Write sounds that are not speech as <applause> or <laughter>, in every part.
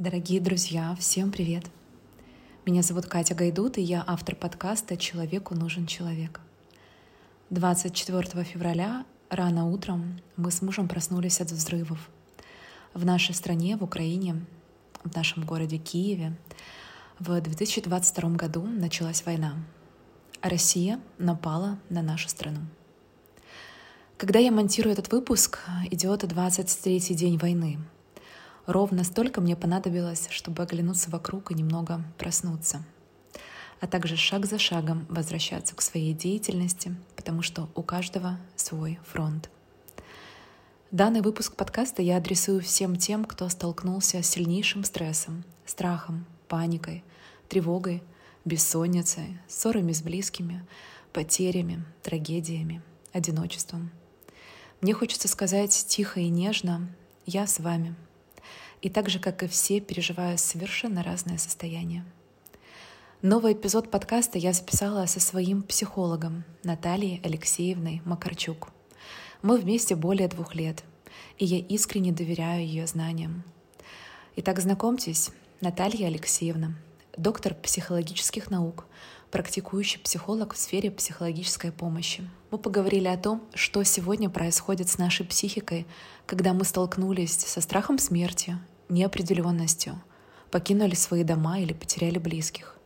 Дорогие друзья, всем привет! Меня зовут Катя Гайдут, и я автор подкаста «Человеку нужен человек». 24 февраля рано утром мы с мужем проснулись от взрывов. В нашей стране, в Украине, в нашем городе Киеве в 2022 году началась война. Россия напала на нашу страну. Когда я монтирую этот выпуск, идет 23-й день войны — Ровно столько мне понадобилось, чтобы оглянуться вокруг и немного проснуться, а также шаг за шагом возвращаться к своей деятельности, потому что у каждого свой фронт. Данный выпуск подкаста я адресую всем тем, кто столкнулся с сильнейшим стрессом, страхом, паникой, тревогой, бессонницей, ссорами с близкими, потерями, трагедиями, одиночеством. Мне хочется сказать тихо и нежно «Я с вами», и так же, как и все, переживаю совершенно разное состояние. Новый эпизод подкаста я записала со своим психологом Натальей Алексеевной Макарчук. Мы вместе более двух лет, и я искренне доверяю ее знаниям. Итак, знакомьтесь, Наталья Алексеевна, доктор психологических наук, практикующий психолог в сфере психологической помощи. Мы поговорили о том, что сегодня происходит с нашей психикой, когда мы столкнулись со страхом смерти, неопределенностью, покинули свои дома или потеряли близких.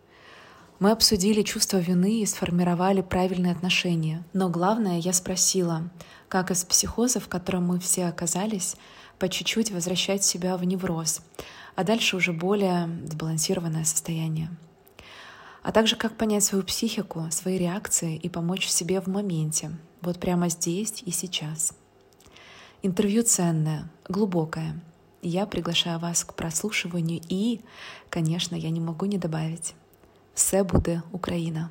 Мы обсудили чувство вины и сформировали правильные отношения. Но главное, я спросила, как из психоза, в котором мы все оказались, по чуть-чуть возвращать себя в невроз, а дальше уже более сбалансированное состояние. А также как понять свою психику, свои реакции и помочь себе в моменте, вот прямо здесь и сейчас. Интервью ценное, глубокое — я приглашаю вас к прослушиванию и, конечно, я не могу не добавить. Все буде Україна.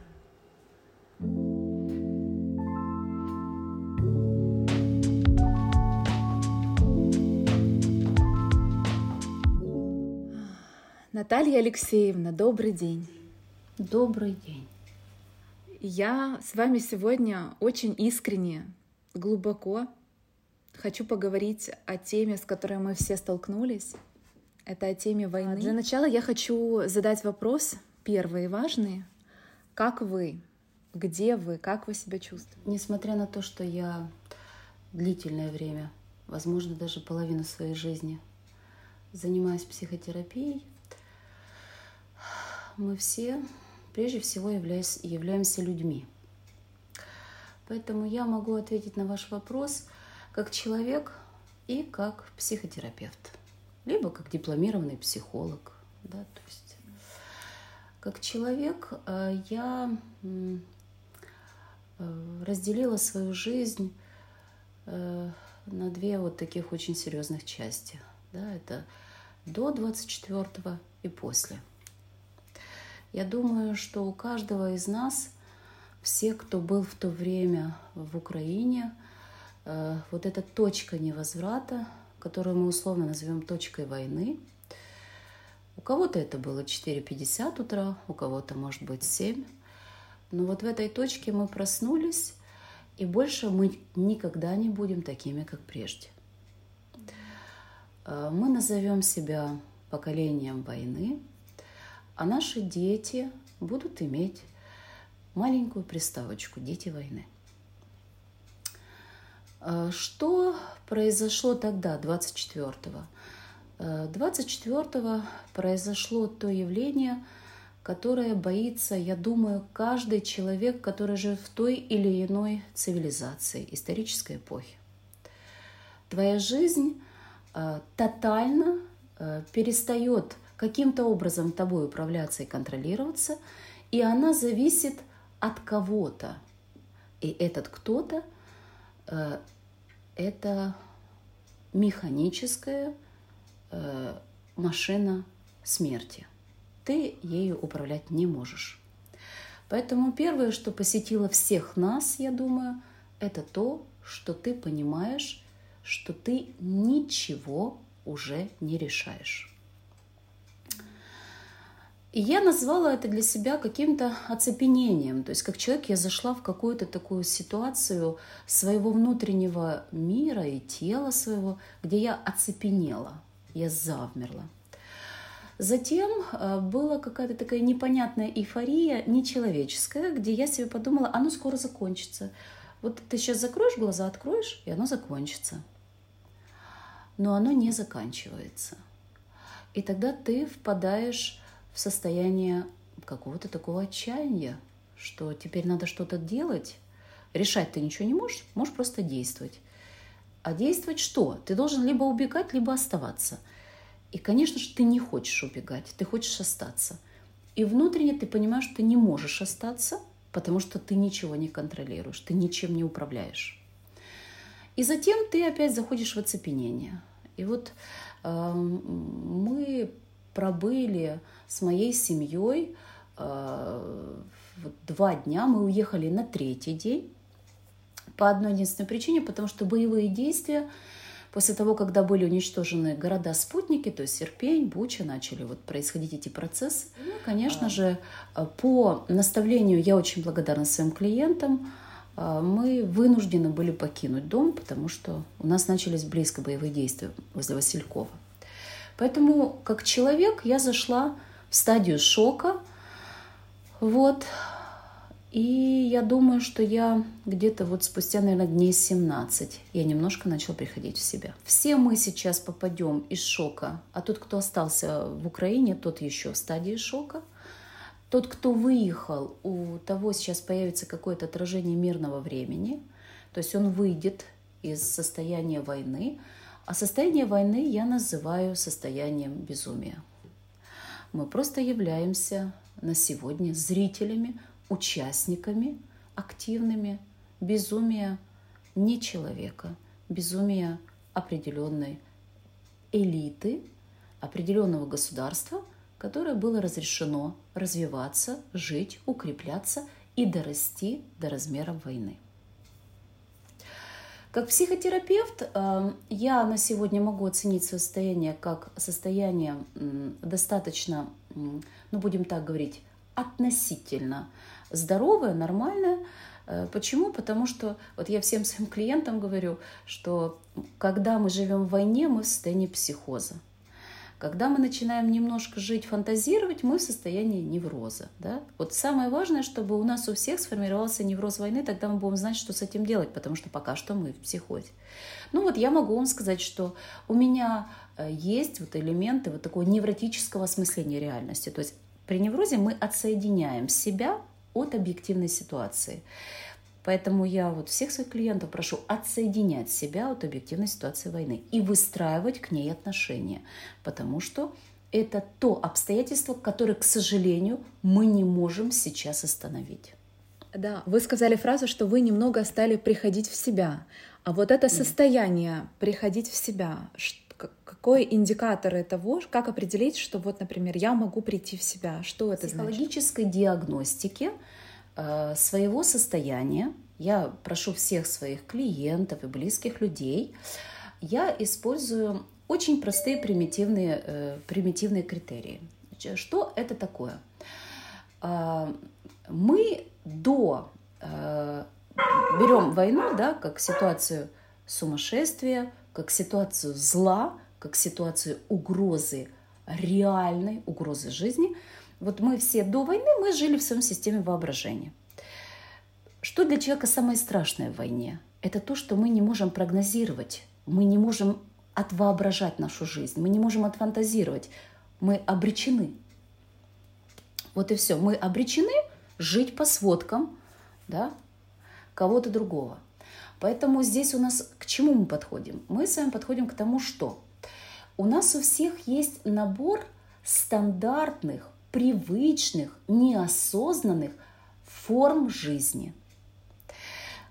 Наталья Алексеевна, добрый день. Добрый день. Я с вами сегодня очень искренне, глубоко Хочу поговорить о теме, с которой мы все столкнулись. Это о теме войны. Для начала я хочу задать вопрос, первый и важный. Как вы? Где вы? Как вы себя чувствуете? Несмотря на то, что я длительное время, возможно, даже половину своей жизни занимаюсь психотерапией, мы все прежде всего являюсь, являемся людьми. Поэтому я могу ответить на ваш вопрос – как человек и как психотерапевт, либо как дипломированный психолог. Да, то есть как человек э, я э, разделила свою жизнь э, на две вот таких очень серьезных части. Да, это до 24 и после. Я думаю, что у каждого из нас, все, кто был в то время в Украине, Э, вот эта точка невозврата, которую мы условно назовем точкой войны. У кого-то это было 4.50 утра, у кого-то, может быть, 7. Но вот в этой точке мы проснулись, и больше мы никогда не будем такими, как прежде. Э, мы назовем себя поколением войны, а наши дети будут иметь маленькую приставочку «Дети войны». Э, что произошло тогда, 24-го? 24-го произошло то явление, которое боится, я думаю, каждый человек, который живет в той или иной цивилизации, исторической эпохи. Твоя жизнь э, тотально э, перестает каким-то образом тобой управляться и контролироваться, и она зависит от кого-то. И этот кто-то это механическая э, машина смерти. Ты ею управлять не можешь. Поэтому первое, что посетило всех нас, я думаю, это то, что ты понимаешь, что ты ничего уже не решаешь. И я назвала это для себя каким-то оцепенением. То есть как человек я зашла в какую-то такую ситуацию своего внутреннего мира и тела своего, где я оцепенела, я завмерла. Затем э, была какая-то такая непонятная эйфория, нечеловеческая, где я себе подумала, оно скоро закончится. Вот ты сейчас закроешь глаза, откроешь, и оно закончится. Но оно не заканчивается. И тогда ты впадаешь в состояние какого-то такого отчаяния, что теперь надо что-то делать. Решать ты ничего не можешь, можешь просто действовать. А действовать что? Ты должен либо убегать, либо оставаться. И, конечно же, ты не хочешь убегать, ты хочешь остаться. И внутренне ты понимаешь, что ты не можешь остаться, потому что ты ничего не контролируешь, ты ничем не управляешь. И затем ты опять заходишь в оцепенение. И вот э, мы пробыли с моей семьей э, два дня, мы уехали на третий день по одной единственной причине, потому что боевые действия после того, когда были уничтожены города-спутники, то есть Серпень, Буча, начали вот происходить эти процессы. Ну, конечно а. же, по наставлению, я очень благодарна своим клиентам, а, мы вынуждены были покинуть дом, потому что у нас начались близко боевые действия возле Василькова. Поэтому, как человек, я зашла в стадию шока. Вот. И я думаю, что я где-то вот спустя, наверное, дней 17 я немножко начала приходить в себя. Все мы сейчас попадем из шока, а тот, кто остался в Украине, тот еще в стадии шока. Тот, кто выехал, у того сейчас появится какое-то отражение мирного времени, то есть он выйдет из состояния войны, а состояние войны я называю состоянием безумия. Мы просто являемся на сегодня зрителями, участниками активными безумия не человека, безумия определенной элиты, определенного государства, которое было разрешено развиваться, жить, укрепляться и дорасти до размеров войны. Как психотерапевт э, я на сегодня могу оценить свое состояние как состояние достаточно, ну будем так говорить, относительно здоровое, нормальное. Э, почему? Потому что вот я всем своим клиентам говорю, что когда мы живем в войне, мы в состоянии психоза. Когда мы начинаем немножко жить, фантазировать, мы в состоянии невроза. Да? Вот самое важное, чтобы у нас у всех сформировался невроз войны, тогда мы будем знать, что с этим делать, потому что пока что мы в психозе. Ну вот я могу вам сказать, что у меня э, есть вот элементы вот такого невротического осмысления реальности. То есть при неврозе мы отсоединяем себя от объективной ситуации. Поэтому я вот всех своих клиентов прошу отсоединять себя от объективной ситуации войны и выстраивать к ней отношения, потому что это то обстоятельство, которое, к сожалению, мы не можем сейчас остановить. Да, вы сказали фразу, что вы немного стали приходить в себя. А вот это состояние приходить в себя, какой индикатор того, как определить, что вот, например, я могу прийти в себя? Что это значит? Психологической диагностики э, своего состояния я прошу всех своих клиентов и близких людей, я использую очень простые примитивные, э, примитивные критерии. Что это такое? Э, мы до э, берем войну, да, как ситуацию сумасшествия, как ситуацию зла, как ситуацию угрозы, реальной угрозы жизни. Вот мы все до войны, мы жили в своем системе воображения. Что для человека самое страшное в войне? Это то, что мы не можем прогнозировать, мы не можем отвоображать нашу жизнь, мы не можем отфантазировать, мы обречены. Вот и все. Мы обречены жить по сводкам да, кого-то другого. Поэтому здесь у нас к чему мы подходим? Мы с вами подходим к тому, что у нас у всех есть набор стандартных, привычных, неосознанных форм жизни.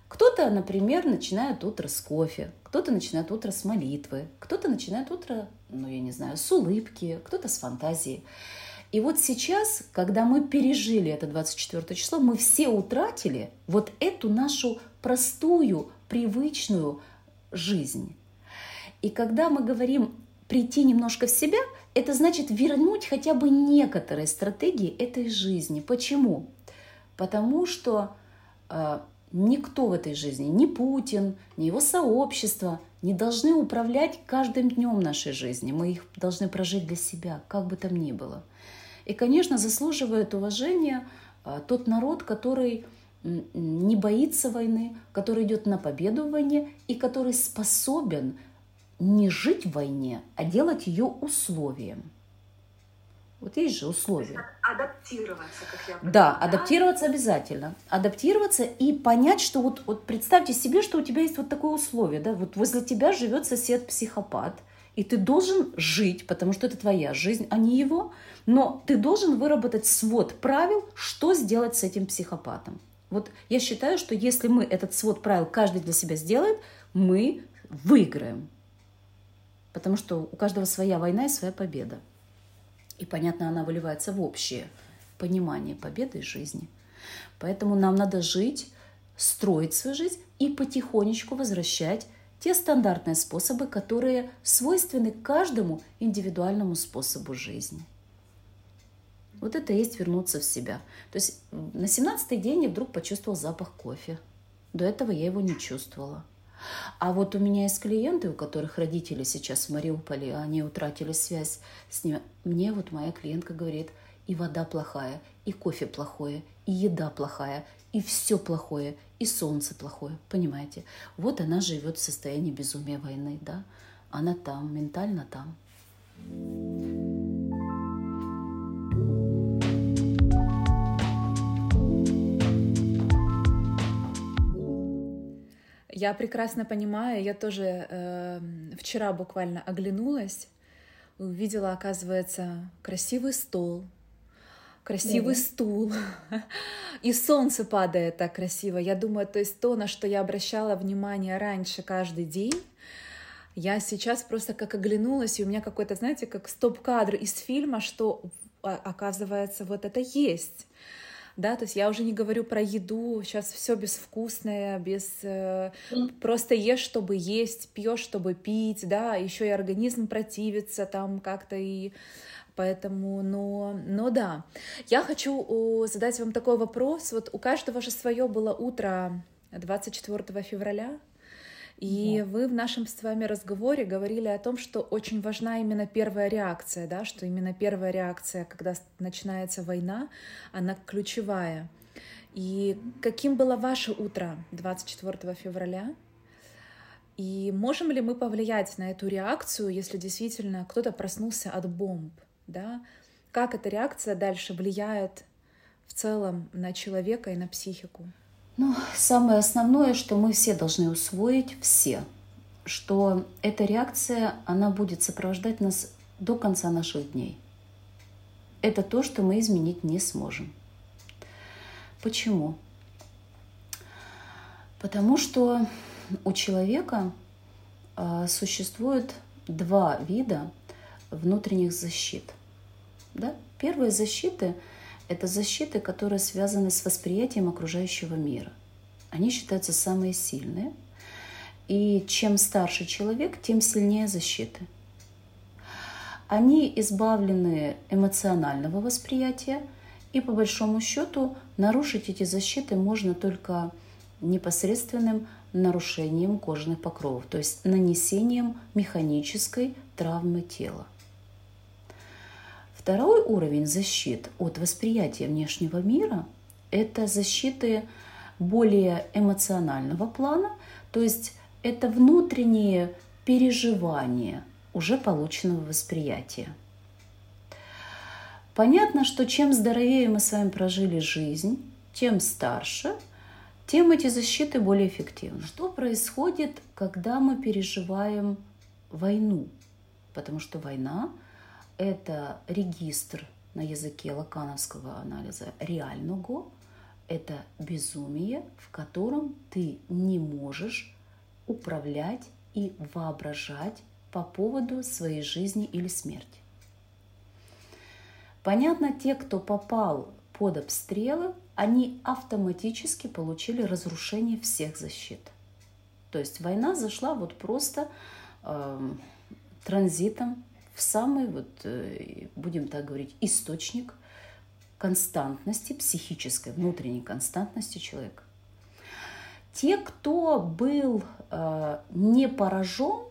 Кто-то, например, начинает утро с кофе, кто-то начинает утро с молитвы, кто-то начинает утро, ну, я не знаю, с улыбки, кто-то с фантазии. И вот сейчас, когда мы пережили это 24 число, мы все утратили вот эту нашу простую, привычную жизнь. И когда мы говорим прийти немножко в себя, это значит вернуть хотя бы некоторые стратегии этой жизни. Почему? Потому что э, никто в этой жизни, ни Путин, ни его сообщество не должны управлять каждым днем нашей жизни. Мы их должны прожить для себя, как бы там ни было. И, конечно, заслуживает уважения а, тот народ, который не боится войны, который идет на победу в войне и который способен не жить в войне, а делать ее условием. Вот есть же условия. Адаптироваться, как я понимаю. Да, адаптироваться обязательно. Адаптироваться и понять, что вот, вот представьте себе, что у тебя есть вот такое условие, да, вот возле тебя живет сосед-психопат, и ты должен жить, потому что это твоя жизнь, а не его, но ты должен выработать свод правил, что сделать с этим психопатом. Вот я считаю, что если мы этот свод правил каждый для себя сделает, мы выиграем. Потому что у каждого своя война и своя победа. И, понятно, она выливается в общее понимание победы и жизни. Поэтому нам надо жить, строить свою жизнь и потихонечку возвращать те стандартные способы, которые свойственны каждому индивидуальному способу жизни. Вот это и есть вернуться в себя. То есть на 17-й день я вдруг почувствовал запах кофе. До этого я его не чувствовала. А вот у меня есть клиенты, у которых родители сейчас в Мариуполе, они утратили связь с ними. Мне вот моя клиентка говорит, и вода плохая, и кофе плохое, и еда плохая, и все плохое, и солнце плохое, понимаете? Вот она живет в состоянии безумия войны, да? Она там, ментально там. Я прекрасно понимаю, я тоже э, вчера буквально оглянулась, увидела, оказывается, красивый стол, красивый mm-hmm. стул, <laughs> и солнце падает так красиво. Я думаю, то есть то, на что я обращала внимание раньше каждый день, я сейчас просто как оглянулась, и у меня какой-то, знаете, как стоп-кадр из фильма, что оказывается вот это есть да, то есть я уже не говорю про еду, сейчас все безвкусное, без э, просто ешь, чтобы есть, пьешь, чтобы пить, да, еще и организм противится там как-то и Поэтому, но, но да. Я хочу задать вам такой вопрос. Вот у каждого же свое было утро 24 февраля, и вы в нашем с вами разговоре говорили о том, что очень важна именно первая реакция, да, что именно первая реакция, когда начинается война, она ключевая. И каким было ваше утро 24 февраля? И можем ли мы повлиять на эту реакцию, если действительно кто-то проснулся от бомб? Да? Как эта реакция дальше влияет в целом на человека и на психику? Ну, самое основное, что мы все должны усвоить, все, что эта реакция, она будет сопровождать нас до конца наших дней. Это то, что мы изменить не сможем. Почему? Потому что у человека э, существует два вида внутренних защит. Да? Первые защиты это защиты, которые связаны с восприятием окружающего мира. Они считаются самые сильные. И чем старше человек, тем сильнее защиты. Они избавлены эмоционального восприятия, и по большому счету нарушить эти защиты можно только непосредственным нарушением кожных покровов, то есть нанесением механической травмы тела. Второй уровень защит от восприятия внешнего мира – это защиты более эмоционального плана, то есть это внутренние переживания уже полученного восприятия. Понятно, что чем здоровее мы с вами прожили жизнь, тем старше, тем эти защиты более эффективны. Что происходит, когда мы переживаем войну? Потому что война это регистр на языке лакановского анализа реального, это безумие, в котором ты не можешь управлять и воображать по поводу своей жизни или смерти. Понятно, те, кто попал под обстрелы, они автоматически получили разрушение всех защит. То есть война зашла вот просто э, транзитом в самый, вот, э, будем так говорить, источник константности, психической, внутренней константности человека. те, кто был э, не поражен,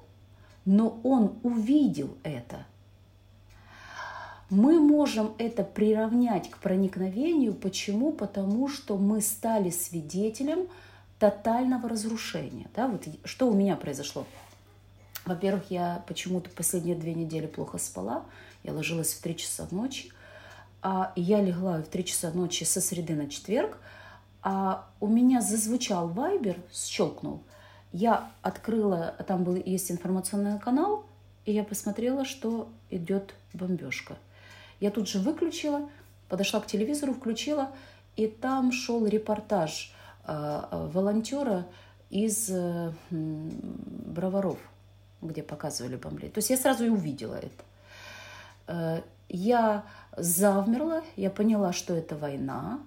но он увидел это, мы можем это приравнять к проникновению. Почему? Потому что мы стали свидетелем тотального разрушения. Да, вот что у меня произошло? Во-первых, я почему-то последние две недели плохо спала. Я ложилась в 3 часа ночи. А я легла в 3 часа ночи со среды на четверг. А у меня зазвучал вайбер, щелкнул. Я открыла, там был, есть информационный канал, и я посмотрела, что идет бомбежка. Я тут же выключила, подошла к телевизору, включила, и там шел репортаж э, волонтера из э, Броваров где показывали бомблей. То есть я сразу и увидела это. Э, я завмерла, я поняла, что это война,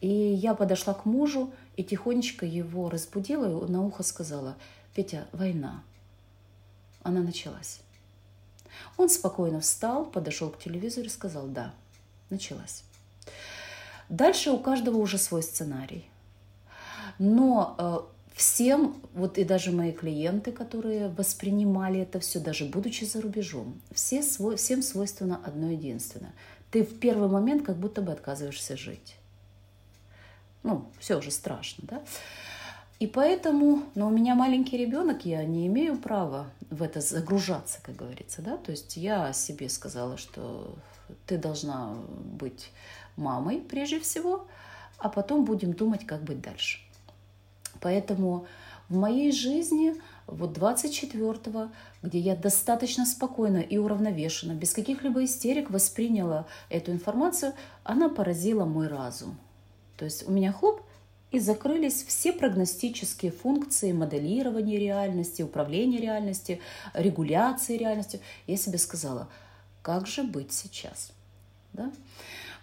и я подошла к мужу и тихонечко его разбудила и на ухо сказала, Петя, война. Она началась. Он спокойно встал, подошел к телевизору и сказал, да, началась. Дальше у каждого уже свой сценарий. Но э, всем, вот и даже мои клиенты, которые воспринимали это все, даже будучи за рубежом, все свой, всем свойственно одно единственное. Ты в первый момент как будто бы отказываешься жить. Ну, все уже страшно, да? И поэтому, но у меня маленький ребенок, я не имею права в это загружаться, как говорится, да? То есть я себе сказала, что ты должна быть мамой прежде всего, а потом будем думать, как быть дальше. Поэтому в моей жизни вот 24-го, где я достаточно спокойно и уравновешенно, без каких-либо истерик восприняла эту информацию, она поразила мой разум. То есть у меня хлоп, и закрылись все прогностические функции моделирования реальности, управления реальностью, регуляции реальности. Я себе сказала, как же быть сейчас? Да?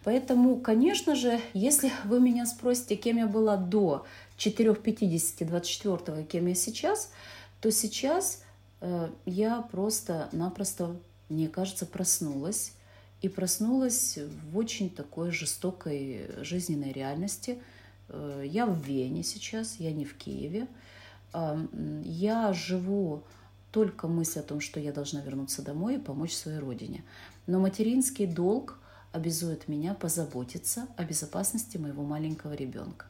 Поэтому, конечно же, если вы меня спросите, кем я была до 4.50, 24 кем я сейчас, то сейчас э, я просто-напросто, мне кажется, проснулась. И проснулась в очень такой жестокой жизненной реальности. Э, я в Вене сейчас, я не в Киеве. Э, я живу только мысль о том, что я должна вернуться домой и помочь своей родине. Но материнский долг обязует меня позаботиться о безопасности моего маленького ребенка.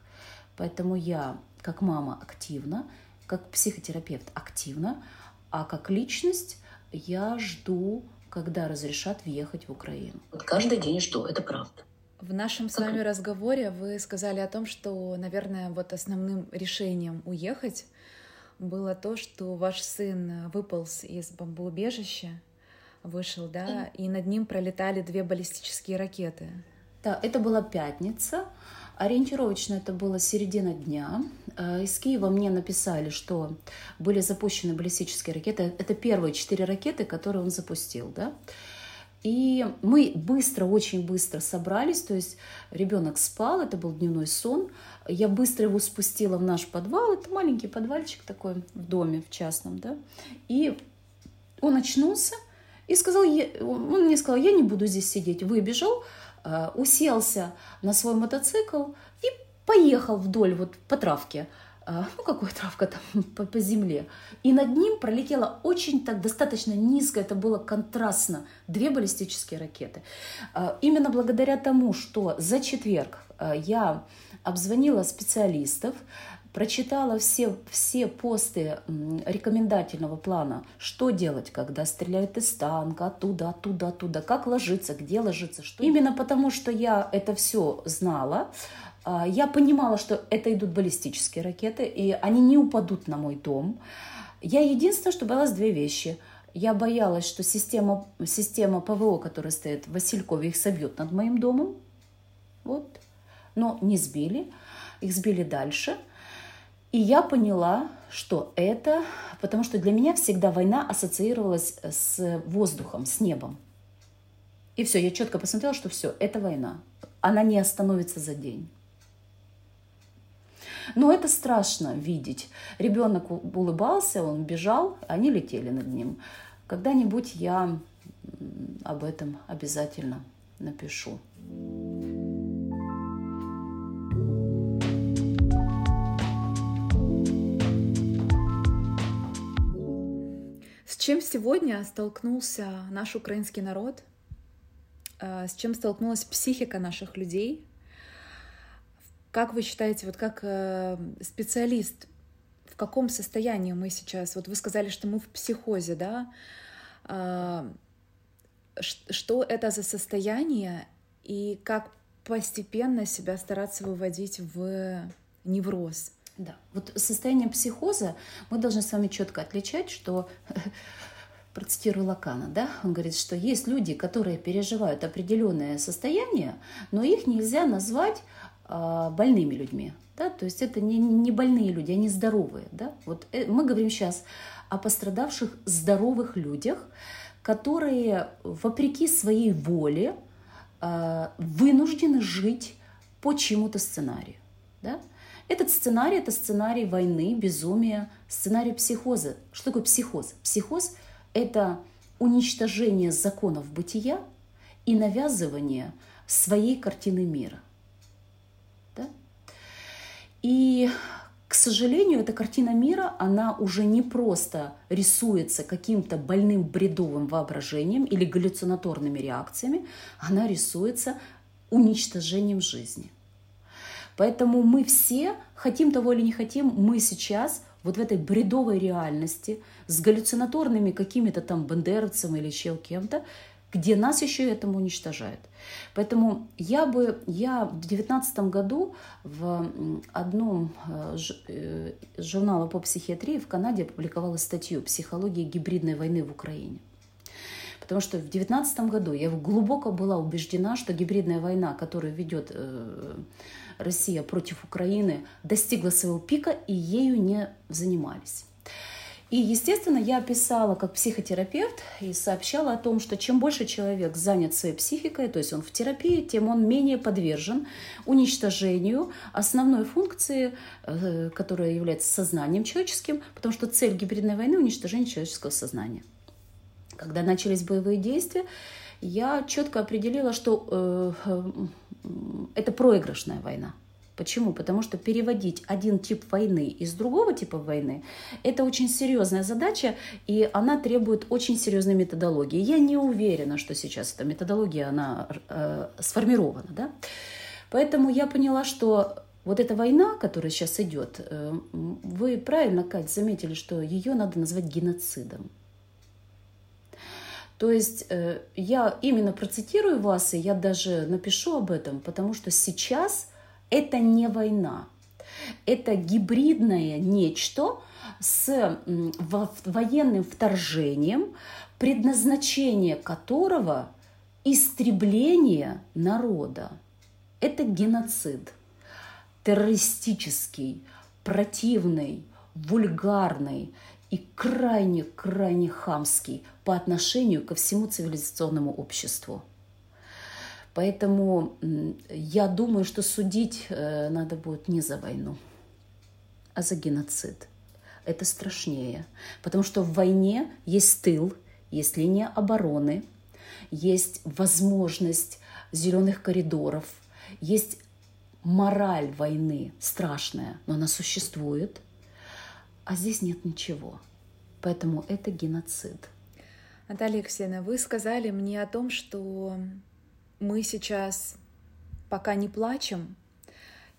Поэтому я как мама активна, как психотерапевт активна, а как личность я жду, когда разрешат въехать в Украину. Вот каждый день жду, это правда. В нашем с вами разговоре вы сказали о том, что, наверное, вот основным решением уехать было то, что ваш сын выполз из бомбоубежища, вышел, да, и над ним пролетали две баллистические ракеты. Да, это была пятница. Ориентировочно это было середина дня. Э, из Киева мне написали, что были запущены баллистические ракеты. Это первые четыре ракеты, которые он запустил. Да? И мы быстро, очень быстро собрались, то есть ребенок спал, это был дневной сон. Я быстро его спустила в наш подвал, это маленький подвальчик такой в доме, в частном, да. И он очнулся и сказал, он мне сказал, я не буду здесь сидеть, выбежал, уселся на свой мотоцикл и поехал вдоль вот по травке. Э, ну, какая травка там <laughs> по, по земле. И над ним пролетела очень так достаточно низко, это было контрастно, две баллистические ракеты. Э, именно благодаря тому, что за четверг я обзвонила специалистов, прочитала все, все посты рекомендательного плана, что делать, когда стреляют из танка, оттуда, оттуда, оттуда, как ложиться, где ложиться. Что... Именно потому, что я это все знала, а, я понимала, что это идут баллистические ракеты, и они не упадут на мой дом. Я единственное, что боялась две вещи. Я боялась, что система, система ПВО, которая стоит в Василькове, их собьет над моим домом. Вот. Но не сбили. Их сбили дальше – и я поняла, что это, потому что для меня всегда война ассоциировалась с воздухом, с небом. И все, я четко посмотрела, что все, это война. Она не остановится за день. Но это страшно видеть. Ребенок улыбался, он бежал, они летели над ним. Когда-нибудь я об этом обязательно напишу. Чем сегодня столкнулся наш украинский народ? Э, с чем столкнулась психика наших людей? Как вы считаете, вот как э, специалист, в каком состоянии мы сейчас? Вот вы сказали, что мы в психозе, да? А, что это за состояние и как постепенно себя стараться выводить в невроз? Да, вот состояние психоза мы должны с вами четко отличать, что <laughs> процитирую Лакана, да, он говорит, что есть люди, которые переживают определенное состояние, но их нельзя назвать а, больными людьми. Да? То есть это не, не больные люди, они здоровые. Да? Вот э, мы говорим сейчас о пострадавших здоровых людях, которые вопреки своей воле а, вынуждены жить по чему-то сценарию. Да? Этот сценарий – это сценарий войны, безумия, сценарий психоза. Что такое психоз? Психоз – это уничтожение законов бытия и навязывание своей картины мира – и, к сожалению, эта картина мира, она уже не просто рисуется каким-то больным бредовым воображением или галлюцинаторными реакциями, она рисуется уничтожением жизни. Поэтому мы все, хотим того или не хотим, мы сейчас вот в этой бредовой реальности с галлюцинаторными какими-то там бандеровцами или еще кем-то, где нас еще этому уничтожают. Поэтому я бы, я в девятнадцатом году в одном э, э, журнале по психиатрии в Канаде опубликовала статью «Психология гибридной войны в Украине». Потому что в девятнадцатом году я глубоко была убеждена, что гибридная война, которую ведет э, Россия против Украины, достигла своего пика и ею не занимались. И, естественно, я писала как психотерапевт и сообщала о том, что чем больше человек занят своей психикой, то есть он в терапии, тем он менее подвержен уничтожению основной функции, э, которая является сознанием человеческим, потому что цель гибридной войны – уничтожение человеческого сознания. Когда начались боевые действия, я четко определила, что э, э, это проигрышная война. Почему? Потому что переводить один тип войны из другого типа войны – это очень серьезная задача, и она требует очень серьезной методологии. Я не уверена, что сейчас эта методология, она э, сформирована. Да? Поэтому я поняла, что вот эта война, которая сейчас идет, э, вы правильно, Кать, заметили, что ее надо назвать геноцидом. То есть э, я именно процитирую вас, и я даже напишу об этом, потому что сейчас – это не война. Это гибридное нечто с военным вторжением, предназначение которого истребление народа. Это геноцид. Террористический, противный, вульгарный и крайне-крайне хамский по отношению ко всему цивилизационному обществу. Поэтому я думаю, что судить э, надо будет не за войну, а за геноцид. Это страшнее, потому что в войне есть тыл, есть линия обороны, есть возможность зеленых коридоров, есть мораль войны страшная, но она существует, а здесь нет ничего. Поэтому это геноцид. Наталья Алексеевна, вы сказали мне о том, что мы сейчас пока не плачем,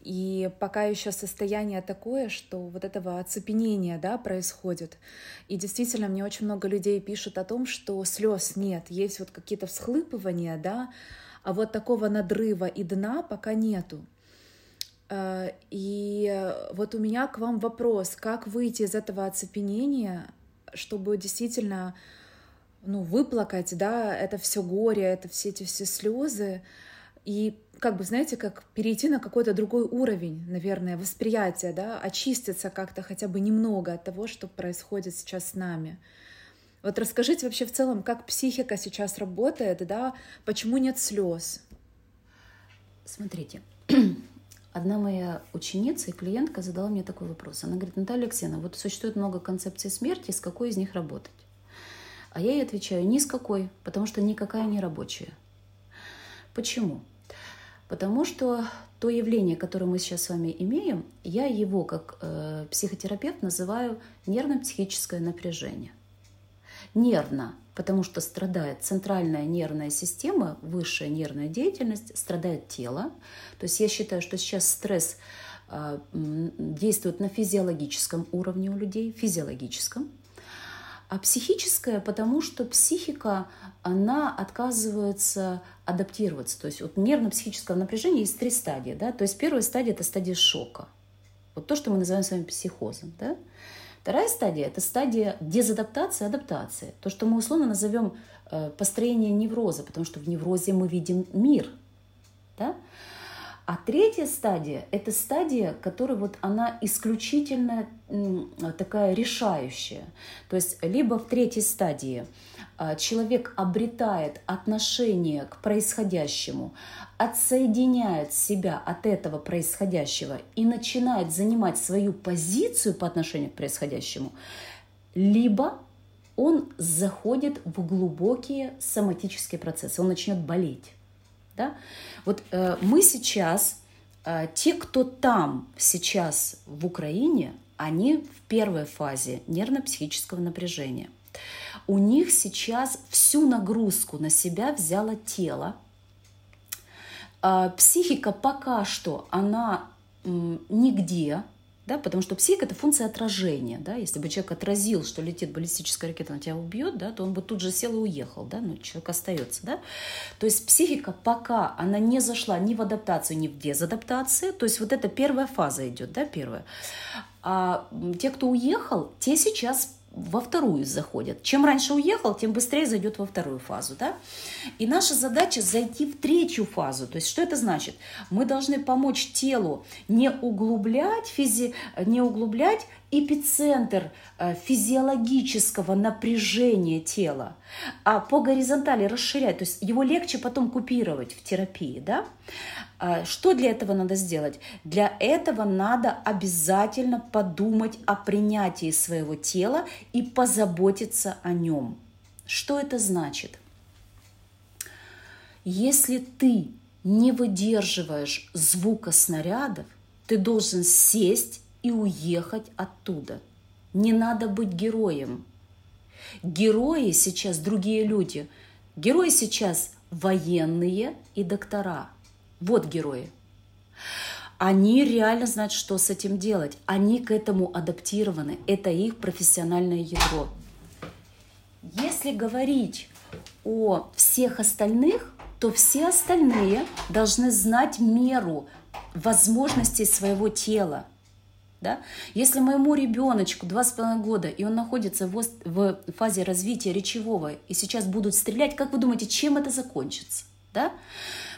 и пока еще состояние такое, что вот этого оцепенения да, происходит. И действительно, мне очень много людей пишут о том, что слез нет, есть вот какие-то всхлыпывания, да, а вот такого надрыва и дна пока нету. Э, и вот у меня к вам вопрос, как выйти из этого оцепенения, чтобы действительно ну, выплакать, да, это все горе, это все эти все слезы, и как бы, знаете, как перейти на какой-то другой уровень, наверное, восприятия, да, очиститься как-то хотя бы немного от того, что происходит сейчас с нами. Вот расскажите вообще в целом, как психика сейчас работает, да, почему нет слез? Смотрите, <clears throat> одна моя ученица и клиентка задала мне такой вопрос. Она говорит, Наталья Алексеевна, вот существует много концепций смерти, с какой из них работать? А я ей отвечаю, ни с какой, потому что никакая не рабочая. Почему? Потому что то явление, которое мы сейчас с вами имеем, я его как э, психотерапевт называю нервно-психическое напряжение. нервно, потому что страдает центральная нервная система, высшая нервная деятельность, страдает тело. То есть я считаю, что сейчас стресс а, действует на физиологическом уровне у людей, физиологическом. А психическое, потому что психика, она отказывается адаптироваться. То есть вот нервно-психического напряжения есть три стадии. Да? То есть первая стадия – это стадия шока. Вот то, что мы называем с вами психозом. Да? Вторая стадия – это стадия дезадаптации, адаптации. То, что мы условно назовем э, построение невроза, потому что в неврозе мы видим мир. Да? А третья стадия – это стадия, которая вот она исключительно такая решающая. То есть либо в третьей стадии а, человек обретает отношение к происходящему, отсоединяет себя от этого происходящего и начинает занимать свою позицию по отношению к происходящему, либо он заходит в глубокие соматические процессы, он начнет болеть. Да? Вот э, мы сейчас, э, те, кто там сейчас в Украине, они в первой фазе нервно-психического напряжения. У них сейчас всю нагрузку на себя взяло тело. Э, психика пока что, она э, нигде, да, потому что псих – это функция отражения. Да? Если бы человек отразил, что летит баллистическая ракета, она тебя убьет, да, то он бы тут же сел и уехал, да, но человек остается. Да? То есть психика пока она не зашла ни в адаптацию, ни в дезадаптацию, то есть вот эта первая фаза идет, да, первая. А те, кто уехал, те сейчас во вторую заходят. Чем раньше уехал, тем быстрее зайдет во вторую фазу. Да? И наша задача зайти в третью фазу. То есть что это значит? Мы должны помочь телу не углублять, физи... не углублять эпицентр э, физиологического напряжения тела, а по горизонтали расширять. То есть его легче потом купировать в терапии. Да? А, что для этого надо сделать? Для этого надо обязательно подумать о принятии своего тела и позаботиться о нем. Что это значит? Если ты не выдерживаешь звука снарядов, ты должен сесть и уехать оттуда. Не надо быть героем. Герои сейчас другие люди. Герои сейчас военные и доктора – вот герои. Они реально знают, что с этим делать. Они к этому адаптированы. Это их профессиональное ядро. Если говорить о всех остальных, то все остальные должны знать меру возможностей своего тела. Да? Если моему ребеночку два с половиной года, и он находится в фазе развития речевого, и сейчас будут стрелять, как вы думаете, чем это закончится? Да?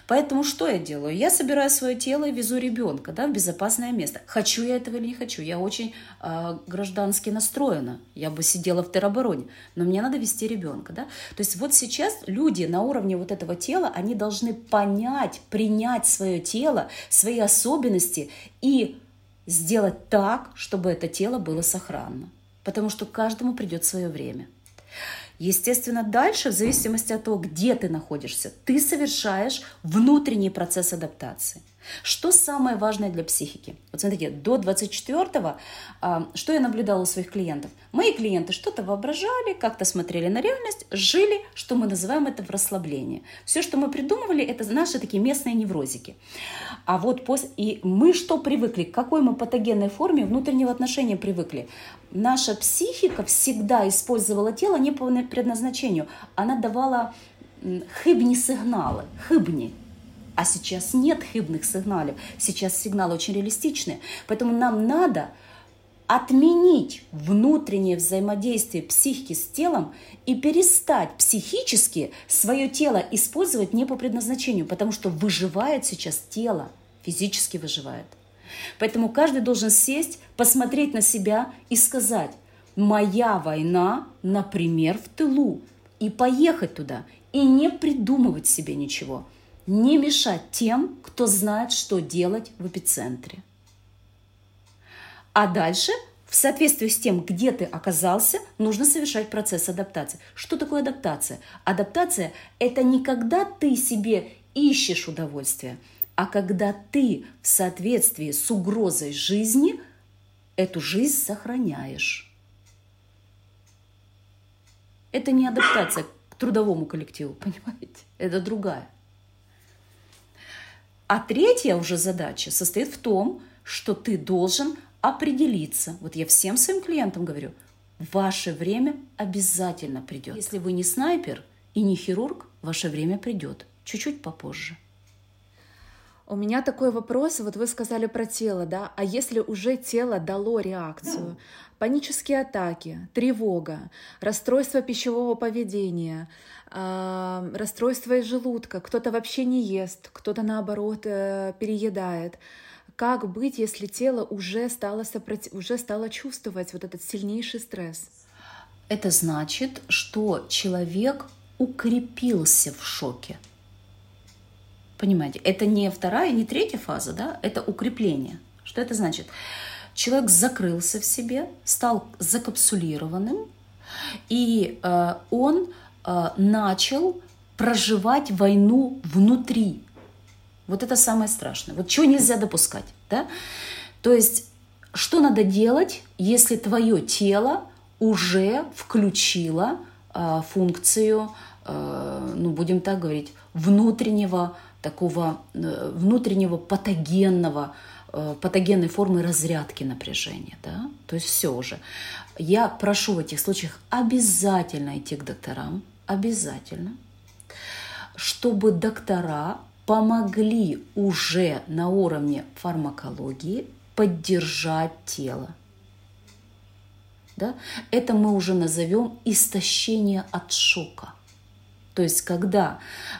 Поэтому что я делаю? Я собираю свое тело и везу ребенка да, в безопасное место. Хочу я этого или не хочу. Я очень э, граждански настроена. Я бы сидела в теробороне. Но мне надо вести ребенка. Да? То есть вот сейчас люди на уровне вот этого тела, они должны понять, принять свое тело, свои особенности и сделать так, чтобы это тело было сохранно. Потому что каждому придет свое время. Естественно, дальше, в зависимости от того, где ты находишься, ты совершаешь внутренний процесс адаптации. Что самое важное для психики? Вот смотрите, до 24-го, а, что я наблюдала у своих клиентов? Мои клиенты что-то воображали, как-то смотрели на реальность, жили, что мы называем это в расслаблении. Все, что мы придумывали, это наши такие местные неврозики. А вот после... И мы что привыкли? К какой мы патогенной форме внутреннего отношения привыкли? Наша психика всегда использовала тело не по предназначению. Она давала хыбни сигналы, хыбни, а сейчас нет хибных сигналов. Сейчас сигналы очень реалистичные. Поэтому нам надо отменить внутреннее взаимодействие психики с телом и перестать психически свое тело использовать не по предназначению, потому что выживает сейчас тело, физически выживает. Поэтому каждый должен сесть, посмотреть на себя и сказать, моя война, например, в тылу, и поехать туда, и не придумывать себе ничего – не мешать тем, кто знает, что делать в эпицентре. А дальше, в соответствии с тем, где ты оказался, нужно совершать процесс адаптации. Что такое адаптация? Адаптация – это не когда ты себе ищешь удовольствие, а когда ты в соответствии с угрозой жизни эту жизнь сохраняешь. Это не адаптация к трудовому коллективу, <laughs> понимаете? Это другая. А третья уже задача состоит в том, что ты должен определиться. Вот я всем своим клиентам говорю, ваше время обязательно придет. Если вы не снайпер и не хирург, ваше время придет чуть-чуть попозже. У меня такой вопрос, вот вы сказали про тело, да, а если уже тело дало реакцию, панические атаки, тревога, расстройство пищевого поведения, э, расстройство из желудка, кто-то вообще не ест, кто-то наоборот э, переедает, как быть, если тело уже стало, сопротив... уже стало чувствовать вот этот сильнейший стресс? Это значит, что человек укрепился в шоке. Понимаете, это не вторая, не третья фаза, да, это укрепление. Что это значит? Человек закрылся в себе, стал закапсулированным, и э, он э, начал проживать войну внутри. Вот это самое страшное. Вот чего нельзя допускать, да? То есть, что надо делать, если твое тело уже включило э, функцию, э, ну, будем так говорить, внутреннего такого э, внутреннего патогенного, э, патогенной формы разрядки напряжения. Да? То есть все уже. Я прошу в этих случаях обязательно идти к докторам, обязательно, чтобы доктора помогли уже на уровне фармакологии поддержать тело. Да? Это мы уже назовем истощение от шока. То есть, когда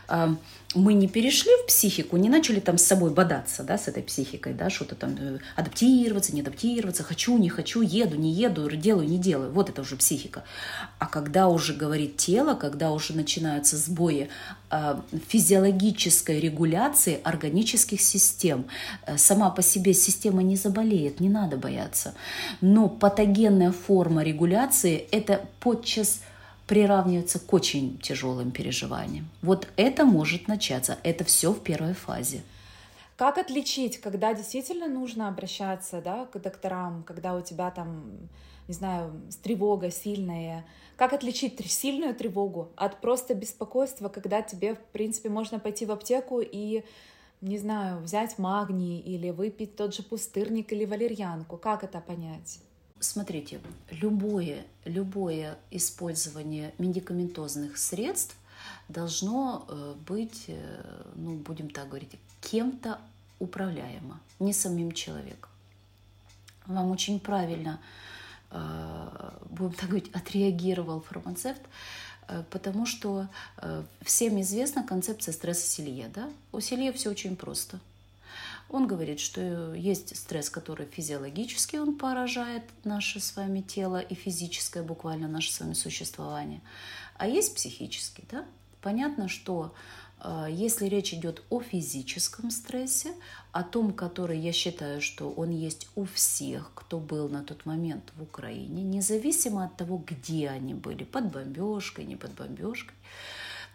э, мы не перешли в психику, не начали там с собой бодаться, да, с этой психикой, да, что-то там э, адаптироваться, не адаптироваться, хочу, не хочу, еду, не еду, делаю, не делаю. Вот это уже психика. А когда уже говорит тело, когда уже начинаются сбои э, физиологической регуляции органических систем, э, сама по себе система не заболеет, не надо бояться. Но патогенная форма регуляции – это подчас – приравнивается к очень тяжелым переживаниям. Вот это может начаться. Это все в первой фазе. Как отличить, когда действительно нужно обращаться да, к докторам, когда у тебя там, не знаю, тревога сильная? Как отличить сильную тревогу от просто беспокойства, когда тебе, в принципе, можно пойти в аптеку и, не знаю, взять магний или выпить тот же пустырник или валерьянку? Как это понять? Смотрите, любое, любое использование медикаментозных средств должно э, быть, э, ну, будем так говорить, кем-то управляемо, не самим человеком. Вам очень правильно, э, будем так говорить, отреагировал фармацевт, потому что всем известна концепция стресса Селье. Да? У Селье все очень просто – он говорит, что есть стресс, который физиологически он поражает наше с вами тело и физическое буквально наше с вами существование, а есть психический. Да? Понятно, что э, если речь идет о физическом стрессе, о том, который я считаю, что он есть у всех, кто был на тот момент в Украине, независимо от того, где они были, под бомбежкой, не под бомбежкой,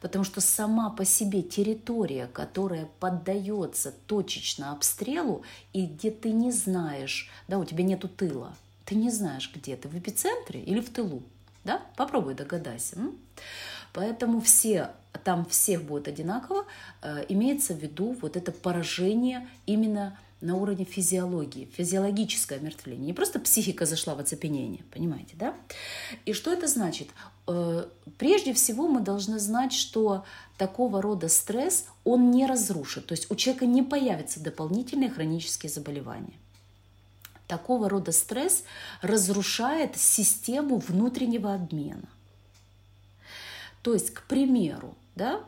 Потому что сама по себе территория, которая поддается точечно обстрелу, и где ты не знаешь, да, у тебя нету тыла, ты не знаешь, где ты, в эпицентре или в тылу, да? Попробуй догадайся. Поэтому все, там всех будет одинаково, э, имеется в виду вот это поражение именно на уровне физиологии, физиологическое омертвление. Не просто психика зашла в оцепенение, понимаете, да? И что это значит? Э, прежде всего мы должны знать, что такого рода стресс, он не разрушит, то есть у человека не появятся дополнительные хронические заболевания. Такого рода стресс разрушает систему внутреннего обмена. То есть, к примеру, да,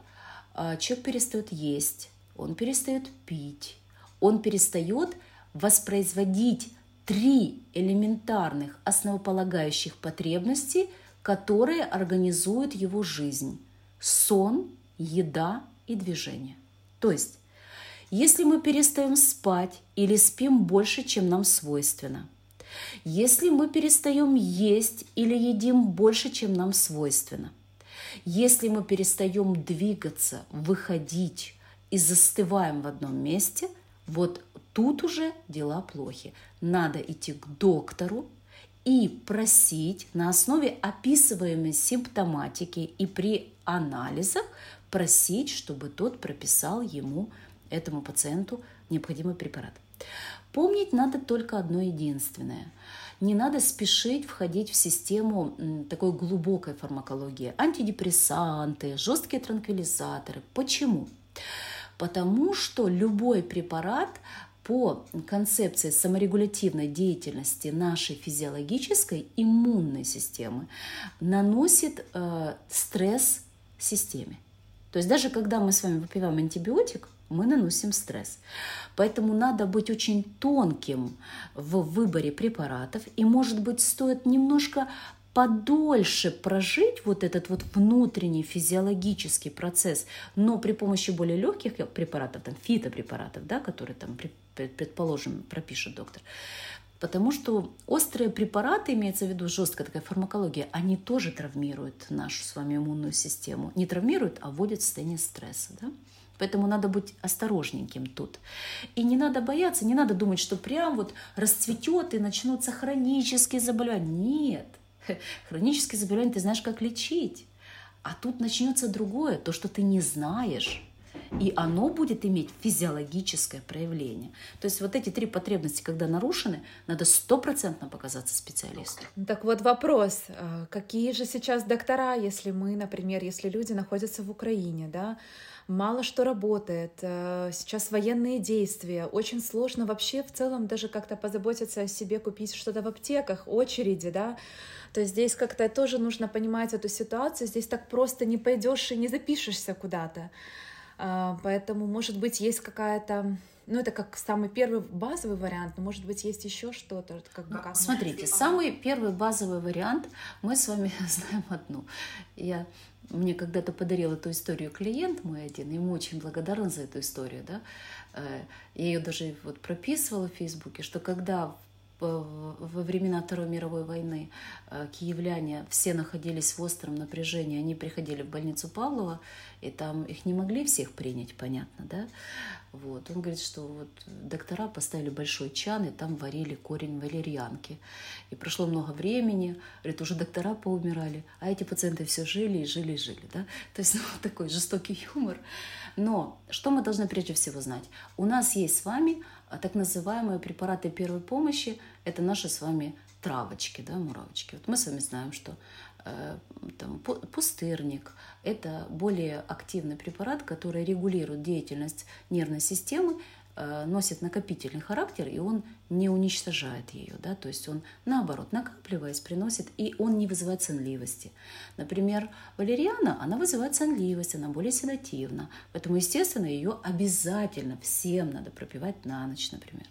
а, человек перестает есть, он перестает пить, он перестает воспроизводить три элементарных основополагающих потребности, которые организуют его жизнь. Сон, еда и движение. То есть, если мы перестаем спать или спим больше, чем нам свойственно, если мы перестаем есть или едим больше, чем нам свойственно, если мы перестаем двигаться, выходить и застываем в одном месте – вот тут уже дела плохи. Надо идти к доктору и просить на основе описываемой симптоматики и при анализах просить, чтобы тот прописал ему, этому пациенту, необходимый препарат. Помнить надо только одно единственное. Не надо спешить входить в систему такой глубокой фармакологии. Антидепрессанты, жесткие транквилизаторы. Почему? Потому что любой препарат по концепции саморегулятивной деятельности нашей физиологической иммунной системы наносит э, стресс системе. То есть даже когда мы с вами выпиваем антибиотик, мы наносим стресс. Поэтому надо быть очень тонким в выборе препаратов. И, может быть, стоит немножко подольше прожить вот этот вот внутренний физиологический процесс, но при помощи более легких препаратов, там, фитопрепаратов, да, которые там, предположим, пропишет доктор, Потому что острые препараты, имеется в виду жесткая такая фармакология, они тоже травмируют нашу с вами иммунную систему. Не травмируют, а вводят в состояние стресса. Да? Поэтому надо быть осторожненьким тут. И не надо бояться, не надо думать, что прям вот расцветет и начнутся хронические заболевания. Нет, <laughs> хронические заболевания ты знаешь, как лечить. А тут начнется другое, то, что ты не знаешь и оно будет иметь физиологическое проявление. То есть вот эти три потребности, когда нарушены, надо стопроцентно показаться специалисту. Так вот вопрос, а, какие же сейчас доктора, если мы, например, если люди находятся в Украине, да, мало что работает, а, сейчас военные действия, очень сложно вообще в целом даже как-то позаботиться о себе, купить что-то в аптеках, очереди, да, то есть здесь как-то тоже нужно понимать эту ситуацию, здесь так просто не пойдешь и не запишешься куда-то. А, поэтому, может быть, есть какая-то ну, это как самый первый базовый вариант, но, может быть, есть еще что-то. Как бы, как Смотрите, самый первый базовый вариант, мы с вами <laughs> знаем одну. Я, мне когда-то подарил эту историю клиент мой один, ему очень благодарна за эту историю, да. Э, я ее даже вот прописывала в Фейсбуке, что когда во времена Второй мировой войны э, киевляне все находились в остром напряжении, они приходили в больницу Павлова, и там их не могли всех принять, понятно, да? Вот. Он говорит, что вот доктора поставили большой чан, и там варили корень валерьянки. И прошло много времени, говорит, уже доктора поумирали, а эти пациенты все жили и жили и жили, да? То есть <laughs> ну, такой жестокий юмор. Но что мы должны прежде всего знать? У нас есть с вами так называемые препараты первой помощи. Это наши с вами травочки, да, муравочки. Вот мы с вами знаем, что э, там, пустырник – это более активный препарат, который регулирует деятельность нервной системы носит накопительный характер, и он не уничтожает ее, да, то есть он наоборот, накапливаясь, приносит, и он не вызывает сонливости. Например, валериана, она вызывает сонливость, она более седативна, поэтому, естественно, ее обязательно всем надо пропивать на ночь, например.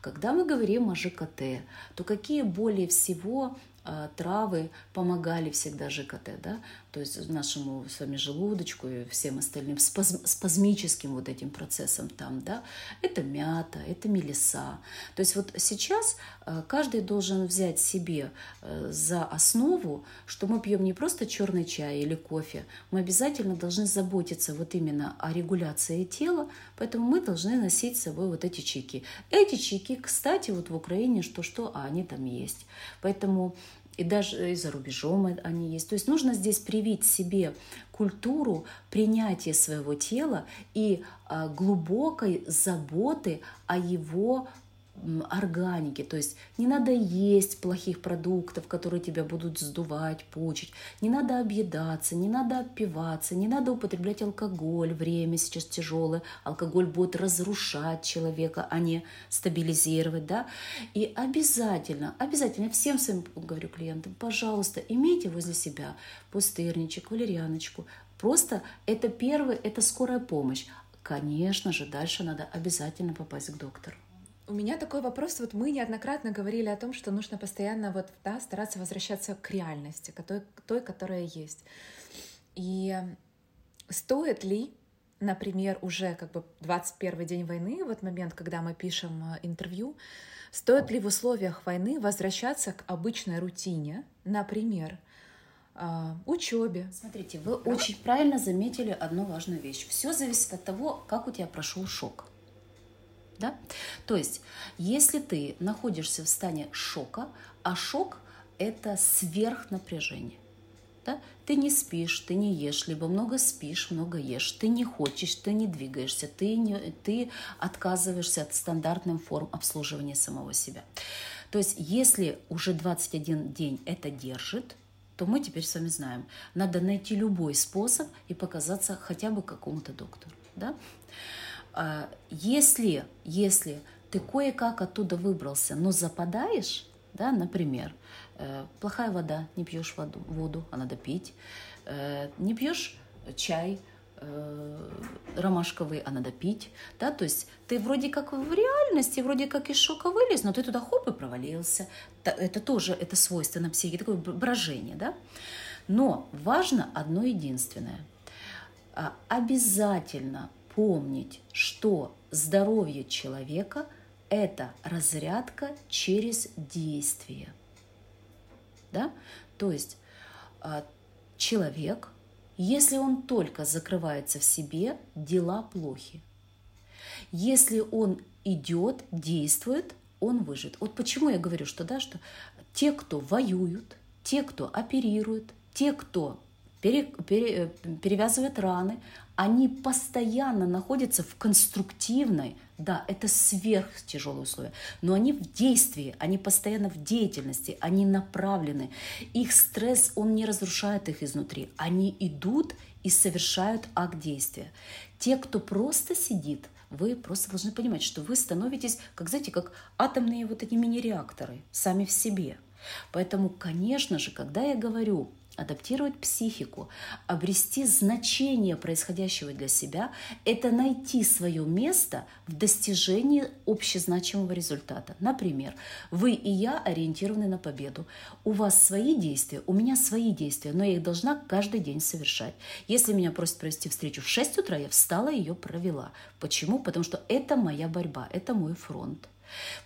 Когда мы говорим о ЖКТ, то какие более всего а, травы помогали всегда ЖКТ, да, то есть нашему с вами желудочку и всем остальным спазм, спазмическим вот этим процессом там, да, это мята, это мелиса. То есть вот сейчас а, каждый должен взять себе э, за основу, что мы пьем не просто черный чай или кофе, мы обязательно должны заботиться вот именно о регуляции тела, поэтому мы должны носить с собой вот эти чайки. Эти чайки, кстати, вот в Украине что-что, а они там есть. Поэтому и даже и за рубежом они есть. То есть нужно здесь привить себе культуру принятия своего тела и а, глубокой заботы о его органики. То есть не надо есть плохих продуктов, которые тебя будут сдувать, пучить. Не надо объедаться, не надо опиваться, не надо употреблять алкоголь. Время сейчас тяжелое. Алкоголь будет разрушать человека, а не стабилизировать. Да? И обязательно, обязательно всем своим говорю клиентам, пожалуйста, имейте возле себя пустырничек, валерьяночку. Просто это первый, это скорая помощь. Конечно же, дальше надо обязательно попасть к доктору. У меня такой вопрос. Вот мы неоднократно говорили о том, что нужно постоянно вот, да, стараться возвращаться к реальности, к той, к той, которая есть. И стоит ли, например, уже как бы 21 день войны, вот момент, когда мы пишем э, интервью, стоит ли в условиях войны возвращаться к обычной рутине, например, э, учебе. Смотрите, вы очень правильно заметили одну важную вещь. Все зависит от того, как у тебя прошел шок. Да? То есть, если ты находишься в состоянии шока, а шок – это сверхнапряжение, да? Ты не спишь, ты не ешь, либо много спишь, много ешь, ты не хочешь, ты не двигаешься, ты, не, ты отказываешься от стандартных форм обслуживания самого себя. То есть если уже 21 день это держит, то мы теперь с вами знаем, надо найти любой способ и показаться хотя бы какому-то доктору. Да? А, если, если ты кое-как оттуда выбрался, но западаешь, да, например, э, плохая вода, не пьешь воду, воду, а надо пить, э, не пьешь чай, э, ромашковый, а надо пить, да, то есть ты вроде как в реальности, вроде как из шока вылез, но ты туда хоп и провалился. Это тоже, это свойственно психике, такое брожение, да. Но важно одно единственное. А, обязательно помнить, что здоровье человека – это разрядка через действие. Да? То есть а, человек, если он только закрывается в себе, дела плохи. Если он идет, действует, он выживет. Вот почему я говорю, что, да, что те, кто воюют, те, кто оперируют, те, кто пере, пере, перевязывает раны, они постоянно находятся в конструктивной, да, это сверхтяжелые условия, но они в действии, они постоянно в деятельности, они направлены. Их стресс, он не разрушает их изнутри. Они идут и совершают акт действия. Те, кто просто сидит, вы просто должны понимать, что вы становитесь, как, знаете, как атомные вот эти мини-реакторы сами в себе. Поэтому, конечно же, когда я говорю адаптировать психику, обрести значение происходящего для себя – это найти свое место в достижении общезначимого результата. Например, вы и я ориентированы на победу. У вас свои действия, у меня свои действия, но я их должна каждый день совершать. Если меня просят провести встречу в 6 утра, я встала и ее провела. Почему? Потому что это моя борьба, это мой фронт.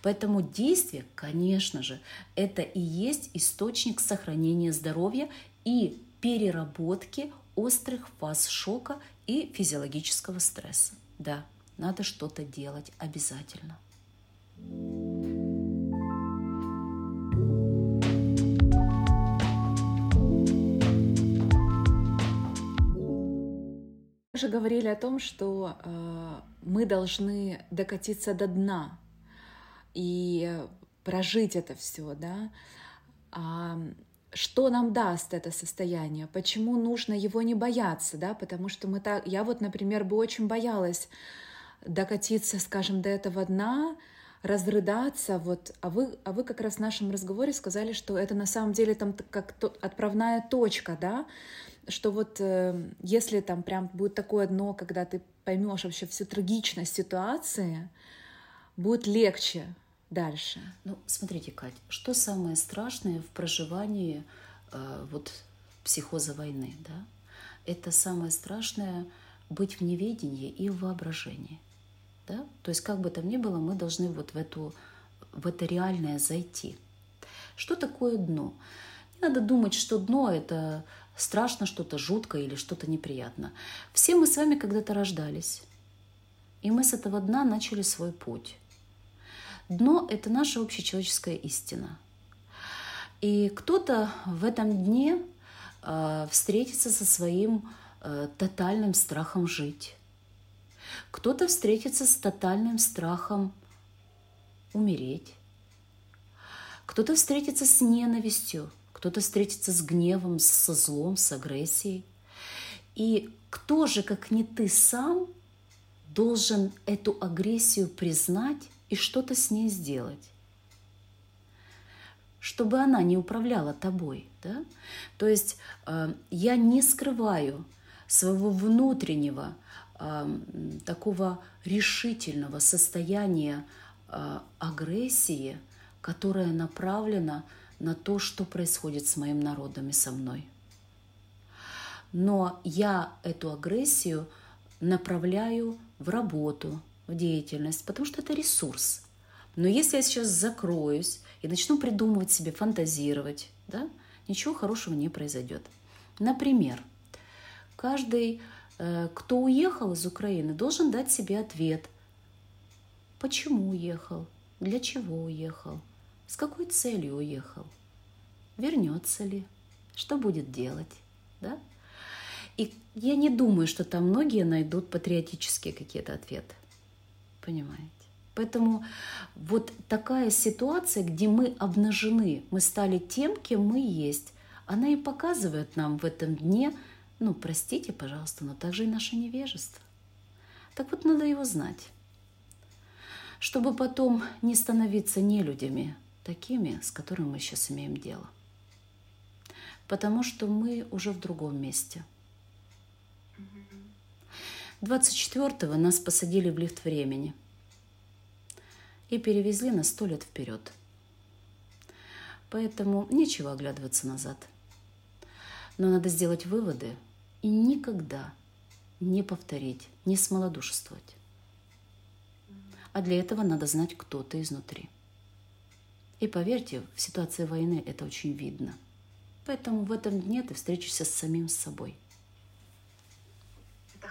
Поэтому действие, конечно же, это и есть источник сохранения здоровья и переработки острых фаз шока и физиологического стресса. Да, надо что-то делать обязательно. Мы же говорили о том, что э, мы должны докатиться до дна и прожить это все, да. А что нам даст это состояние, почему нужно его не бояться, да, потому что мы так, я вот, например, бы очень боялась докатиться, скажем, до этого дна, разрыдаться, вот, а вы, а вы как раз в нашем разговоре сказали, что это на самом деле там как то, отправная точка, да, что вот э, если там прям будет такое дно, когда ты поймешь вообще всю трагичность ситуации, будет легче дальше? Ну, смотрите, Кать, что самое страшное в проживании э, вот психоза войны, да? Это самое страшное быть в неведении и в воображении, да? То есть как бы там ни было, мы должны вот в эту в это реальное зайти. Что такое дно? Не надо думать, что дно это страшно, что-то жуткое или что-то неприятно. Все мы с вами когда-то рождались, и мы с этого дна начали свой путь. Дно – это наша общечеловеческая истина. И кто-то в этом дне э, встретится со своим э, тотальным страхом жить. Кто-то встретится с тотальным страхом умереть. Кто-то встретится с ненавистью, кто-то встретится с гневом, со злом, с агрессией. И кто же, как не ты сам, должен эту агрессию признать и что-то с ней сделать чтобы она не управляла тобой. Да? То есть э, я не скрываю своего внутреннего э, такого решительного состояния э, агрессии, которая направлена на то, что происходит с моим народом и со мной. Но я эту агрессию направляю в работу, в деятельность, потому что это ресурс. Но если я сейчас закроюсь и начну придумывать себе, фантазировать, да, ничего хорошего не произойдет. Например, каждый, э, кто уехал из Украины, должен дать себе ответ, почему уехал, для чего уехал, с какой целью уехал, вернется ли, что будет делать, да? И я не думаю, что там многие найдут патриотические какие-то ответы. Понимаете? Поэтому вот такая ситуация, где мы обнажены, мы стали тем, кем мы есть, она и показывает нам в этом дне, ну, простите, пожалуйста, но также и наше невежество. Так вот, надо его знать, чтобы потом не становиться нелюдями, такими, с которыми мы сейчас имеем дело. Потому что мы уже в другом месте. 24-го нас посадили в лифт времени и перевезли на сто лет вперед. Поэтому нечего оглядываться назад. Но надо сделать выводы и никогда не повторить, не смолодушествовать. А для этого надо знать, кто ты изнутри. И поверьте, в ситуации войны это очень видно. Поэтому в этом дне ты встретишься с самим собой.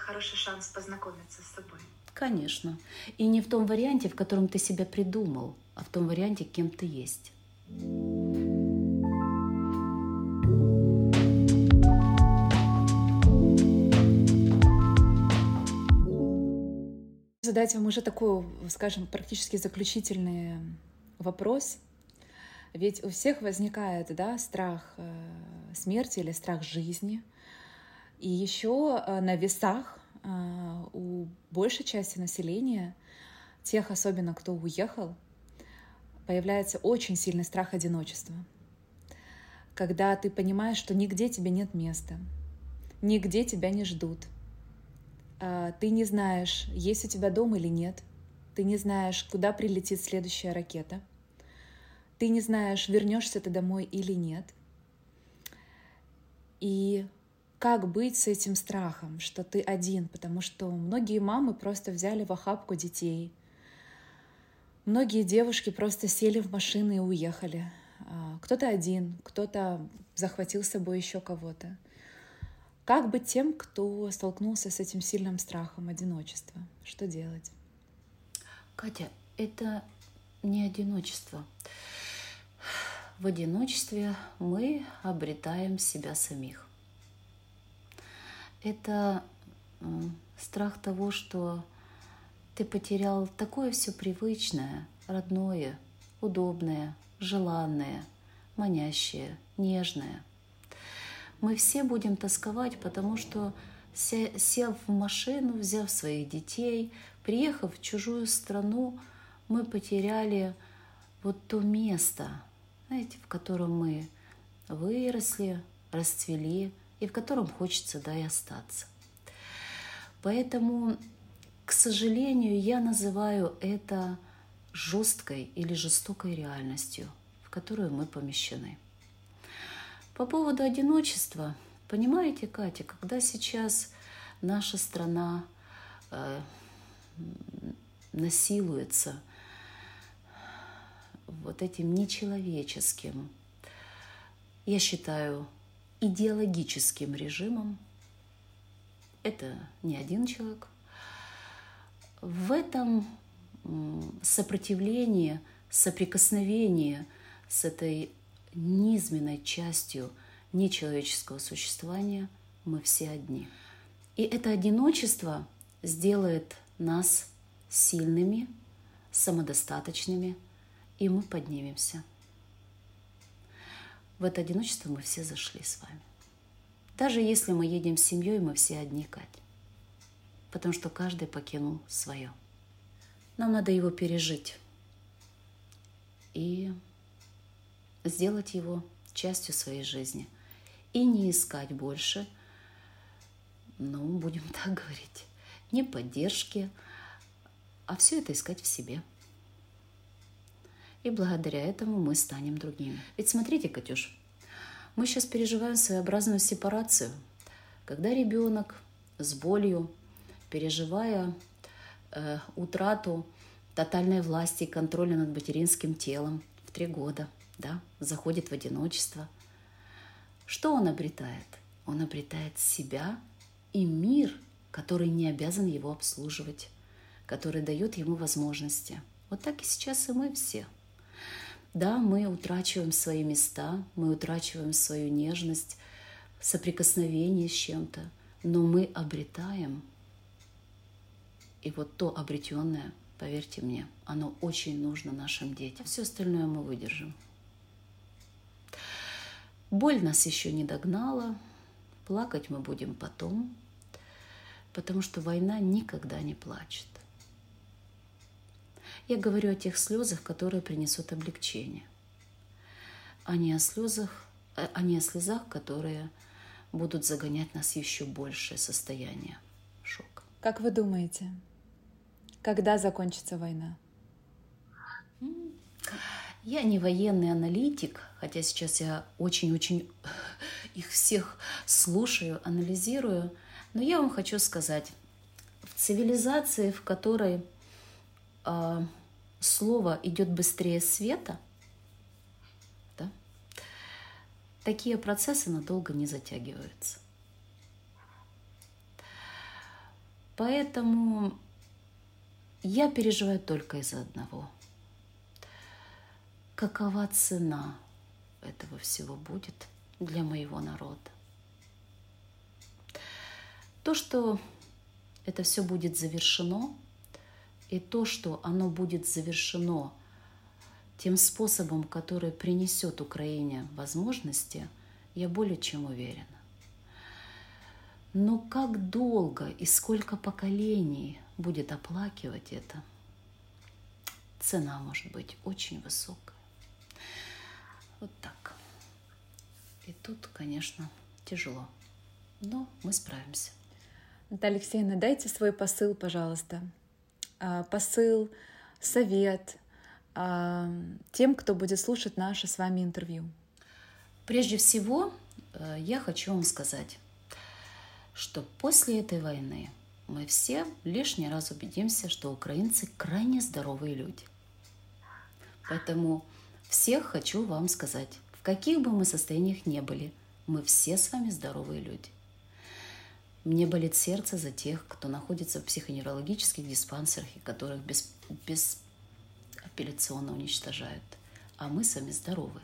Хороший шанс познакомиться с собой. Конечно. И не в том варианте, в котором ты себя придумал, а в том варианте, кем ты есть. Задать вам уже такой, скажем, практически заключительный вопрос. Ведь у всех возникает да, страх э, смерти или страх жизни. И еще э, на весах э, у большей части населения, тех особенно, кто уехал, появляется очень сильный страх одиночества. Когда ты понимаешь, что нигде тебе нет места, нигде тебя не ждут, а, ты не знаешь, есть у тебя дом или нет, ты не знаешь, куда прилетит следующая ракета, ты не знаешь, вернешься ты домой или нет. И как быть с этим страхом, что ты один, потому что многие мамы просто взяли в охапку детей. Многие девушки просто сели в машины и уехали. А, кто-то один, кто-то захватил с собой еще кого-то. Как быть тем, кто столкнулся с этим сильным страхом одиночества? Что делать? Катя, это не одиночество. В одиночестве мы обретаем себя самих это страх того, что ты потерял такое все привычное, родное, удобное, желанное, манящее, нежное. Мы все будем тосковать, потому что сев в машину, взяв своих детей, приехав в чужую страну, мы потеряли вот то место, знаете, в котором мы выросли, расцвели, и в котором хочется, да, и остаться. Поэтому, к сожалению, я называю это жесткой или жестокой реальностью, в которую мы помещены. По поводу одиночества, понимаете, Катя, когда сейчас наша страна э, насилуется вот этим нечеловеческим, я считаю, идеологическим режимом. Это не один человек. В этом сопротивлении, соприкосновении с этой низменной частью нечеловеческого существования мы все одни. И это одиночество сделает нас сильными, самодостаточными, и мы поднимемся – в это одиночество мы все зашли с вами. Даже если мы едем с семьей, мы все одни, Кать. Потому что каждый покинул свое. Нам надо его пережить и сделать его частью своей жизни. И не искать больше, ну, будем <laughs> так говорить, не поддержки, а все это искать в себе – и благодаря этому мы станем другими. Ведь смотрите, Катюш, мы сейчас переживаем своеобразную сепарацию, когда ребенок с болью, переживая э, утрату тотальной власти и контроля над материнским телом в три года, да, заходит в одиночество. Что он обретает? Он обретает себя и мир, который не обязан его обслуживать, которые дают ему возможности. Вот так и сейчас и мы все. Да, мы утрачиваем свои места, мы утрачиваем свою нежность, соприкосновение с чем-то, но мы обретаем. И вот то обретенное, поверьте мне, оно очень нужно нашим детям. Все остальное мы выдержим. Боль нас еще не догнала, плакать мы будем потом, потому что война никогда не плачет. Я говорю о тех слезах, которые принесут облегчение, а не о слезах, а не о слезах, которые будут загонять нас в еще большее состояние шока. Как вы думаете, когда закончится война? Я не военный аналитик, хотя сейчас я очень-очень <laughs> их всех слушаю, анализирую, но я вам хочу сказать, в цивилизации, в которой э, слово идет быстрее света, да, такие процессы надолго не затягиваются. Поэтому я переживаю только из-за одного. Какова цена этого всего будет для моего народа? То, что это все будет завершено, и то, что оно будет завершено тем способом, который принесет Украине возможности, я более чем уверена. Но как долго и сколько поколений будет оплакивать это, цена может быть очень высокая. Вот так. И тут, конечно, тяжело, но мы справимся. Наталья Алексеевна, дайте свой посыл, пожалуйста. А, посыл, совет а, тем, кто будет слушать наше с вами интервью. Прежде всего, э, я хочу вам сказать, что после этой войны мы все лишний раз убедимся, что украинцы крайне здоровые люди. Поэтому всех хочу вам сказать, в каких бы мы состояниях не были, мы все с вами здоровые люди. Мне болит сердце за тех, кто находится в психоневрологических диспансерах и которых без, без апелляционно уничтожают. А мы сами здоровы.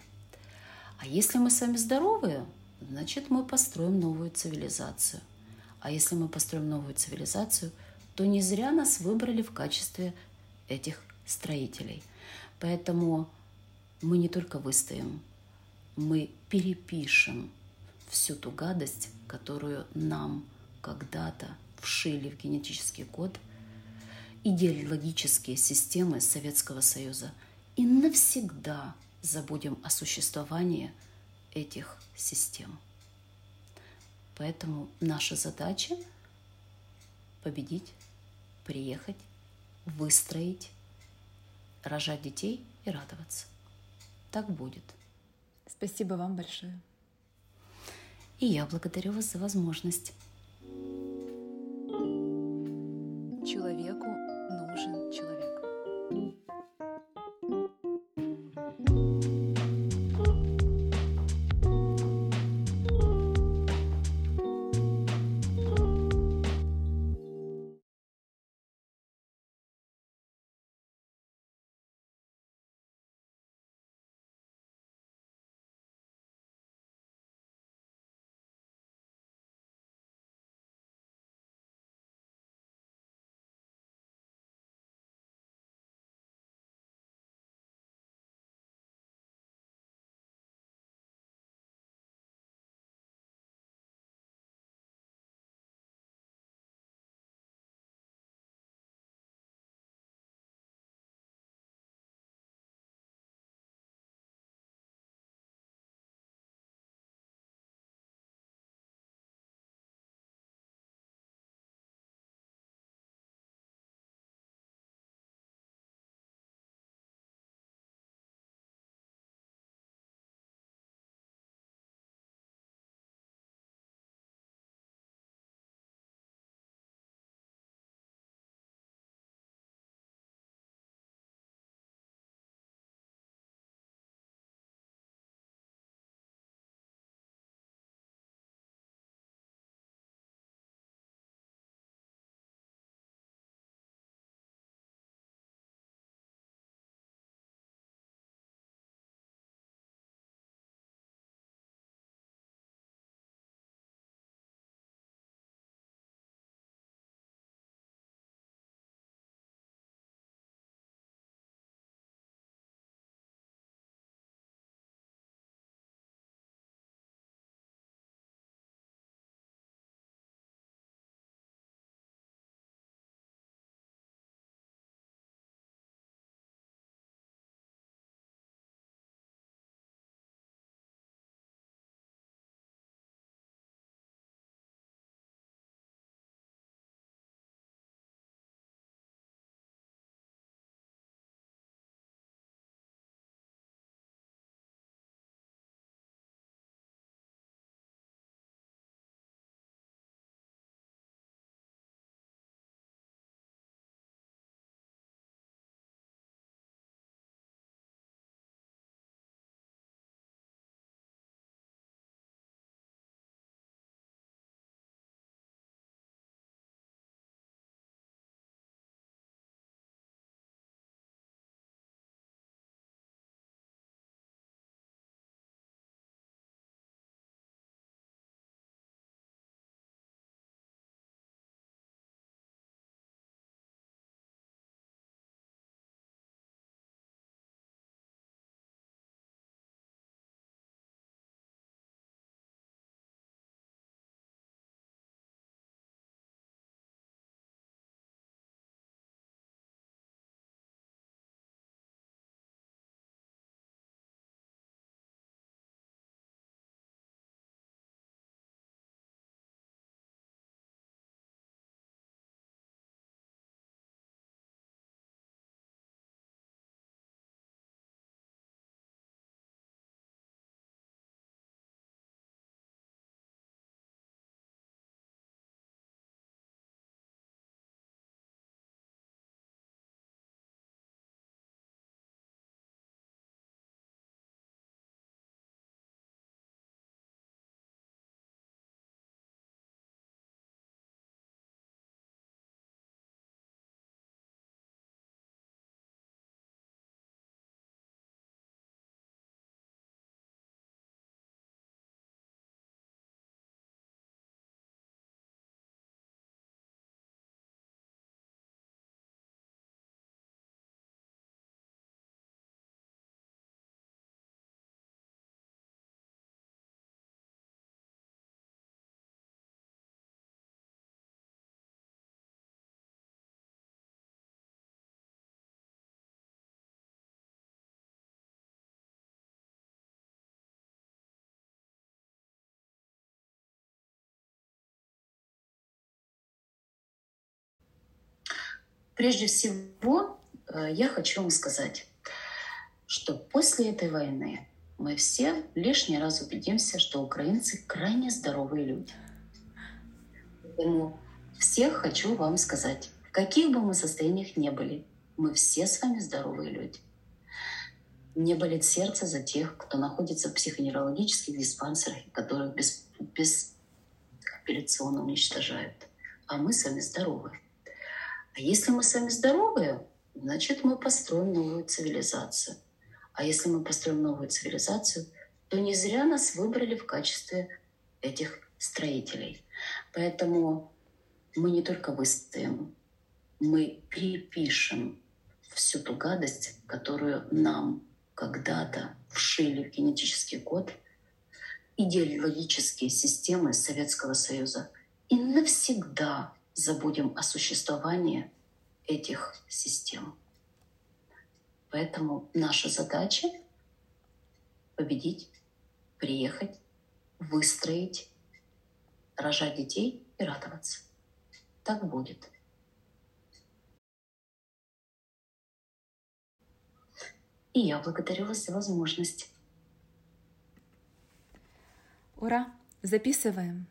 А если мы сами здоровые, значит мы построим новую цивилизацию. А если мы построим новую цивилизацию, то не зря нас выбрали в качестве этих строителей. Поэтому мы не только выстоим, мы перепишем всю ту гадость, которую нам когда-то вшили в генетический код идеологические системы Советского Союза и навсегда забудем о существовании этих систем. Поэтому наша задача победить, приехать, выстроить, рожать детей и радоваться. Так будет. Спасибо вам большое. И я благодарю вас за возможность. Человеку нужен человек. Прежде всего э, я хочу вам сказать, что после этой войны мы все лишний раз убедимся, что украинцы крайне здоровые люди. Поэтому всех хочу вам сказать, в каких бы мы состояниях не были, мы все с вами здоровые люди. Мне болит сердце за тех, кто находится в психоневрологических диспансерах, которых без, без операционно уничтожают. А мы с вами здоровы. А если мы с вами здоровые, значит мы построим новую цивилизацию. А если мы построим новую цивилизацию, то не зря нас выбрали в качестве этих строителей. Поэтому мы не только выстоим, мы перепишем всю ту гадость, которую нам когда-то вшили в генетический код идеологические системы Советского Союза и навсегда забудем о существовании этих систем. Поэтому наша задача — победить, приехать, выстроить, рожать детей и радоваться. Так будет. И я благодарю вас за возможность. Ура! Записываем.